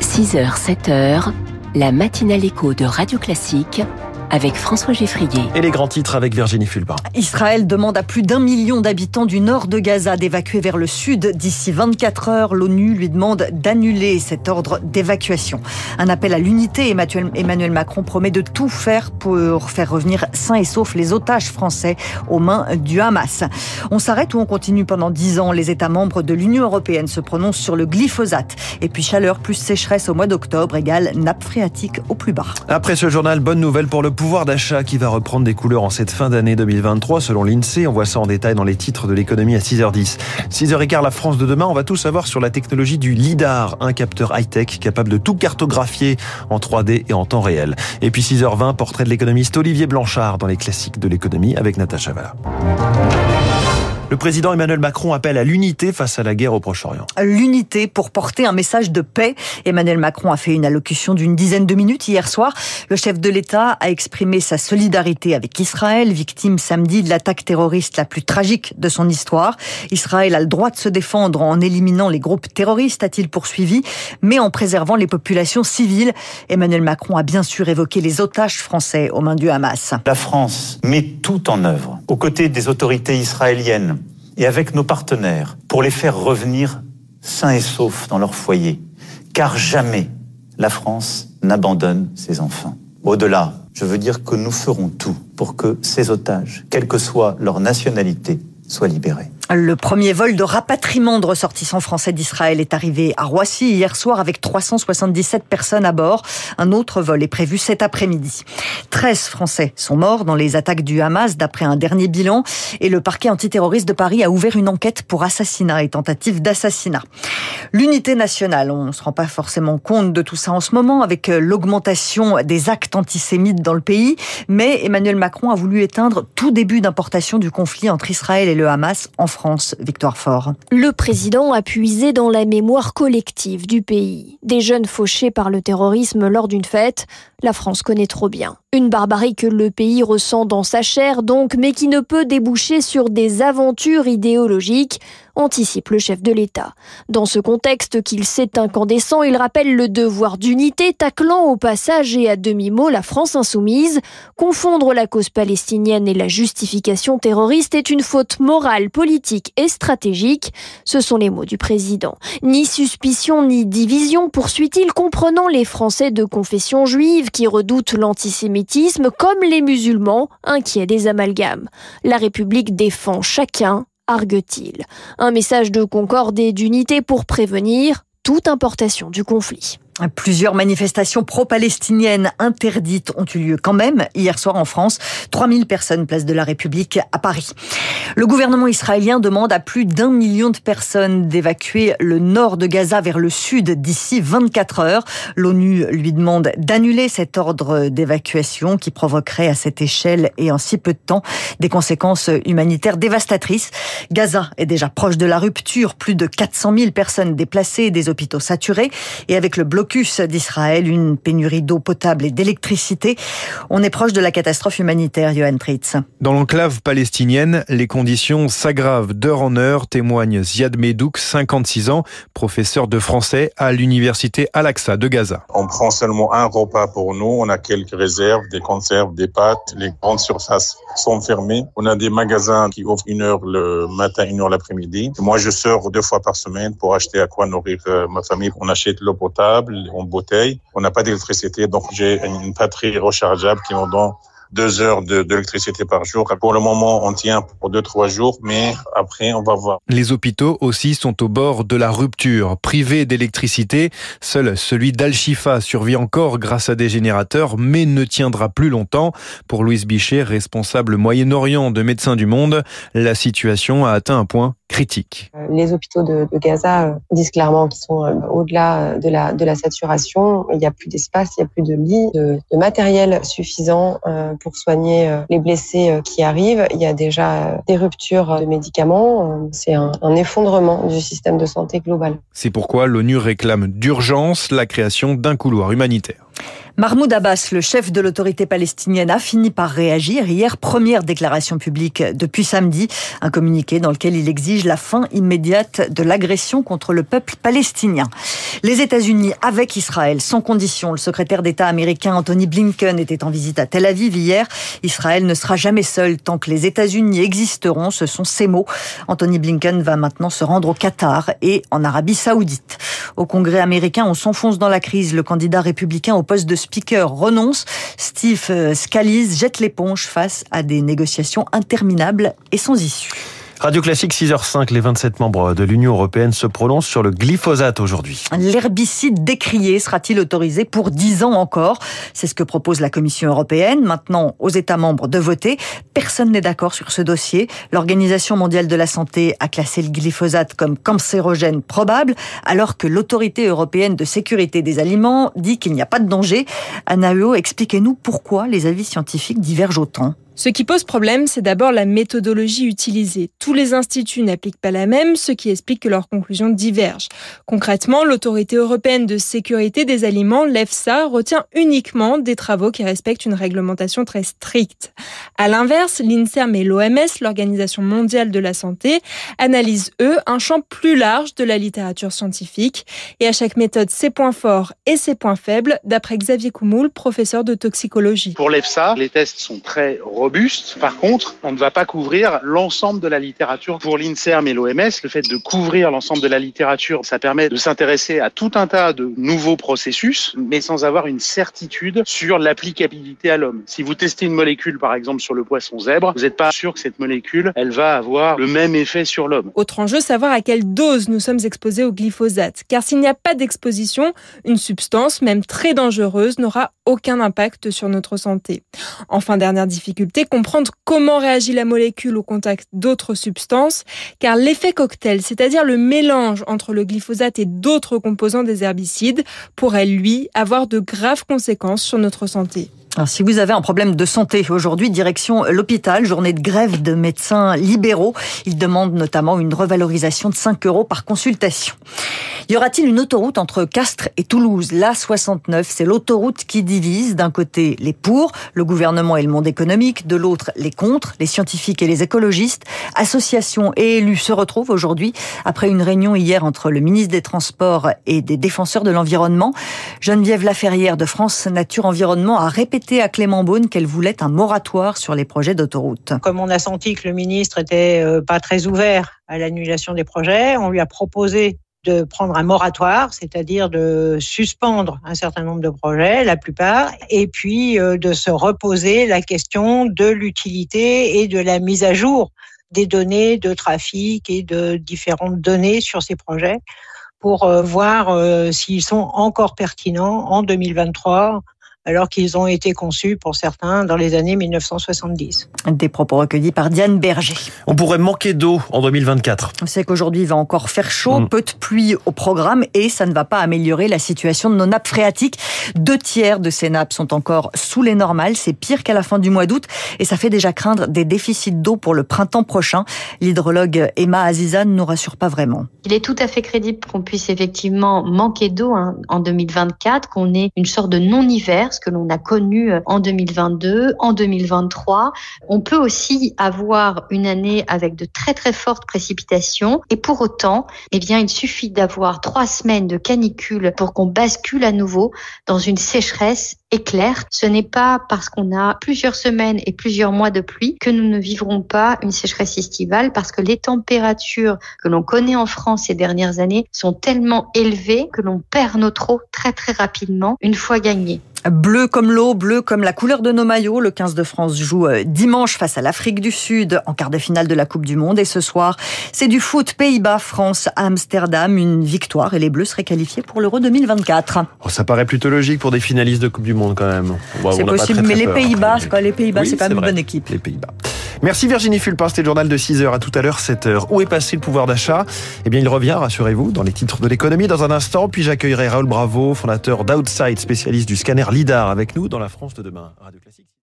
6 h 7 h la matinale écho de Radio Classique avec François Geffrier. Et les grands titres avec Virginie Fulbin. Israël demande à plus d'un million d'habitants du nord de Gaza d'évacuer vers le sud d'ici 24 heures. L'ONU lui demande d'annuler cet ordre d'évacuation. Un appel à l'unité. Emmanuel Macron promet de tout faire pour faire revenir sains et saufs les otages français aux mains du Hamas. On s'arrête ou on continue pendant 10 ans Les États membres de l'Union européenne se prononcent sur le glyphosate. Et puis chaleur plus sécheresse au mois d'octobre égale nappe phréatique au plus bas. Après ce journal, bonne nouvelle pour le pouvoir d'achat qui va reprendre des couleurs en cette fin d'année 2023 selon l'INSEE. On voit ça en détail dans les titres de l'économie à 6h10. 6h15, la France de demain, on va tout savoir sur la technologie du LIDAR, un capteur high-tech capable de tout cartographier en 3D et en temps réel. Et puis 6h20, portrait de l'économiste Olivier Blanchard dans les classiques de l'économie avec Natacha Valla. Le président Emmanuel Macron appelle à l'unité face à la guerre au Proche-Orient. L'unité pour porter un message de paix. Emmanuel Macron a fait une allocution d'une dizaine de minutes hier soir. Le chef de l'État a exprimé sa solidarité avec Israël, victime samedi de l'attaque terroriste la plus tragique de son histoire. Israël a le droit de se défendre en éliminant les groupes terroristes, a-t-il poursuivi, mais en préservant les populations civiles. Emmanuel Macron a bien sûr évoqué les otages français aux mains du Hamas. La France met tout en œuvre aux côtés des autorités israéliennes et avec nos partenaires pour les faire revenir sains et saufs dans leur foyer. Car jamais la France n'abandonne ses enfants. Au-delà, je veux dire que nous ferons tout pour que ces otages, quelle que soit leur nationalité, soient libérés. Le premier vol de rapatriement de ressortissants français d'Israël est arrivé à Roissy hier soir avec 377 personnes à bord. Un autre vol est prévu cet après-midi. 13 Français sont morts dans les attaques du Hamas d'après un dernier bilan et le parquet antiterroriste de Paris a ouvert une enquête pour assassinat et tentative d'assassinat. L'unité nationale, on ne se rend pas forcément compte de tout ça en ce moment avec l'augmentation des actes antisémites dans le pays, mais Emmanuel Macron a voulu éteindre tout début d'importation du conflit entre Israël et le Hamas en France. France, Victoire. Le président a puisé dans la mémoire collective du pays. Des jeunes fauchés par le terrorisme lors d'une fête, la France connaît trop bien. Une barbarie que le pays ressent dans sa chair donc, mais qui ne peut déboucher sur des aventures idéologiques, anticipe le chef de l'État. Dans ce contexte qu'il sait incandescent, il rappelle le devoir d'unité, taclant au passage et à demi-mot la France insoumise. Confondre la cause palestinienne et la justification terroriste est une faute morale, politique et stratégique. Ce sont les mots du président. Ni suspicion ni division, poursuit-il, comprenant les Français de confession juive qui redoutent l'antisémitisme comme les musulmans inquiets des amalgames. La République défend chacun, argue-t-il. Un message de concorde et d'unité pour prévenir toute importation du conflit. Plusieurs manifestations pro-palestiniennes interdites ont eu lieu quand même hier soir en France. 3000 personnes place de la République à Paris. Le gouvernement israélien demande à plus d'un million de personnes d'évacuer le nord de Gaza vers le sud d'ici 24 heures. L'ONU lui demande d'annuler cet ordre d'évacuation qui provoquerait à cette échelle et en si peu de temps des conséquences humanitaires dévastatrices. Gaza est déjà proche de la rupture. Plus de 400 000 personnes déplacées, des hôpitaux saturés et avec le d'Israël, une pénurie d'eau potable et d'électricité. On est proche de la catastrophe humanitaire, Johan Tritz. Dans l'enclave palestinienne, les conditions s'aggravent d'heure en heure, témoigne Ziad Medouk, 56 ans, professeur de français à l'université Al-Aqsa de Gaza. On prend seulement un repas pour nous, on a quelques réserves, des conserves, des pâtes, les grandes surfaces sont fermées. On a des magasins qui ouvrent une heure le matin, une heure l'après-midi. Moi, je sors deux fois par semaine pour acheter à quoi nourrir euh, ma famille. On achète l'eau potable, en bouteille. On n'a pas d'électricité, donc j'ai une batterie rechargeable qui me donne deux heures d'électricité par jour. Pour le moment, on tient pour deux, trois jours, mais après, on va voir. Les hôpitaux aussi sont au bord de la rupture. Privés d'électricité, seul celui d'Al-Shifa survit encore grâce à des générateurs, mais ne tiendra plus longtemps. Pour Louise Bichet, responsable Moyen-Orient de Médecins du Monde, la situation a atteint un point critique. Euh, les hôpitaux de, Gaza euh, disent clairement qu'ils sont euh, au-delà de la, de la saturation. Il n'y a plus d'espace, il n'y a plus de lits, de, matériel suffisant pour soigner les blessés qui arrivent. Il y a déjà des ruptures de médicaments. C'est un, un effondrement du système de santé global. C'est pourquoi l'ONU réclame d'urgence la création d'un couloir humanitaire. Mahmoud Abbas, le chef de l'autorité palestinienne, a fini par réagir. Hier, première déclaration publique depuis samedi, un communiqué dans lequel il exige la fin immédiate de l'agression contre le peuple palestinien. Les États-Unis avec Israël, sans condition. Le secrétaire d'État américain Anthony Blinken était en visite à Tel Aviv hier. Israël ne sera jamais seul tant que les États-Unis existeront. Ce sont ses mots. Anthony Blinken va maintenant se rendre au Qatar et en Arabie Saoudite. Au Congrès américain, on s'enfonce dans la crise. Le candidat républicain au poste de speaker renonce. Steve euh, Scalise jette l'éponge face à des négociations interminables et sans issue. Radio Classique 6h05, les 27 membres de l'Union européenne se prononcent sur le glyphosate aujourd'hui. L'herbicide décrié sera-t-il autorisé pour 10 ans encore? C'est ce que propose la Commission européenne. Maintenant, aux États membres de voter. Personne n'est d'accord sur ce dossier. L'Organisation mondiale de la santé a classé le glyphosate comme cancérogène probable, alors que l'Autorité européenne de sécurité des aliments dit qu'il n'y a pas de danger. Anna expliquez-nous pourquoi les avis scientifiques divergent autant. Ce qui pose problème, c'est d'abord la méthodologie utilisée. Tous les instituts n'appliquent pas la même, ce qui explique que leurs conclusions divergent. Concrètement, l'autorité européenne de sécurité des aliments, l'EFSA, retient uniquement des travaux qui respectent une réglementation très stricte. À l'inverse, l'INSERM et l'OMS, l'Organisation mondiale de la santé, analysent eux un champ plus large de la littérature scientifique et à chaque méthode ses points forts et ses points faibles, d'après Xavier Coumoul, professeur de toxicologie. Pour l'EFSA, les tests sont très Par contre, on ne va pas couvrir l'ensemble de la littérature. Pour l'INSERM et l'OMS, le fait de couvrir l'ensemble de la littérature, ça permet de s'intéresser à tout un tas de nouveaux processus, mais sans avoir une certitude sur l'applicabilité à l'homme. Si vous testez une molécule, par exemple, sur le poisson zèbre, vous n'êtes pas sûr que cette molécule, elle va avoir le même effet sur l'homme. Autre enjeu, savoir à quelle dose nous sommes exposés au glyphosate. Car s'il n'y a pas d'exposition, une substance, même très dangereuse, n'aura aucun impact sur notre santé. Enfin, dernière difficulté, comprendre comment réagit la molécule au contact d'autres substances, car l'effet cocktail, c'est-à-dire le mélange entre le glyphosate et d'autres composants des herbicides, pourrait, lui, avoir de graves conséquences sur notre santé. Si vous avez un problème de santé aujourd'hui, direction l'hôpital, journée de grève de médecins libéraux. Ils demandent notamment une revalorisation de 5 euros par consultation. Y aura-t-il une autoroute entre Castres et Toulouse? La 69, c'est l'autoroute qui divise d'un côté les pour, le gouvernement et le monde économique, de l'autre les contre, les scientifiques et les écologistes. Associations et élus se retrouvent aujourd'hui après une réunion hier entre le ministre des Transports et des défenseurs de l'environnement. Geneviève Laferrière de France Nature Environnement a répété à Clément Beaune qu'elle voulait un moratoire sur les projets d'autoroute. Comme on a senti que le ministre était euh, pas très ouvert à l'annulation des projets, on lui a proposé de prendre un moratoire, c'est-à-dire de suspendre un certain nombre de projets, la plupart, et puis euh, de se reposer la question de l'utilité et de la mise à jour des données de trafic et de différentes données sur ces projets pour euh, voir s'ils sont encore pertinents en 2023 alors qu'ils ont été conçus pour certains dans les années 1970. Des propos recueillis par Diane Berger. On pourrait manquer d'eau en 2024. On sait qu'aujourd'hui il va encore faire chaud, mm. peu de pluie au programme et ça ne va pas améliorer la situation de nos nappes phréatiques. Deux tiers de ces nappes sont encore sous les normales, c'est pire qu'à la fin du mois d'août et ça fait déjà craindre des déficits d'eau pour le printemps prochain. L'hydrologue Emma Azizan ne nous rassure pas vraiment. Il est tout à fait crédible qu'on puisse effectivement manquer d'eau hein, en 2024, qu'on ait une sorte de non-hiver, que l'on a connu euh, en 2022, en 2023. On peut aussi avoir une année avec de très très fortes précipitations et pour autant, eh bien, il suffit d'avoir trois semaines de canicule pour qu'on bascule à nouveau dans une sécheresse éclair. Ce n'est pas parce qu'on a plusieurs semaines et plusieurs mois de pluie que nous ne vivrons pas une sécheresse estivale parce que les températures que l'on connaît en France ces dernières années sont tellement élevées que l'on perd notre eau très très rapidement une fois gagnée. Bleu comme l'eau, bleu comme la couleur de nos maillots. Le 15 de France joue euh, dimanche face à l'Afrique du Sud en quart de finale de la Coupe du Monde. Et ce soir, c'est du foot Pays-Bas-France à Amsterdam. Une victoire et les Bleus seraient qualifiés pour l'Euro 2024. ça paraît plutôt logique pour des finalistes de Coupe du Monde quand même. C'est possible, mais les Pays-Bas, les Pays-Bas, c'est quand même une bonne équipe. Les Pays-Bas. Merci Virginie Fulpin, c'était le journal de 6h à tout à l'heure, 7h. Où est passé le pouvoir d'achat? Eh bien, il revient, rassurez-vous, dans les titres de l'économie dans un instant. Puis j'accueillerai Raoul Bravo, fondateur d'Outside, spécialiste du scanner LIDAR, avec nous dans la France de demain. Radio Classique.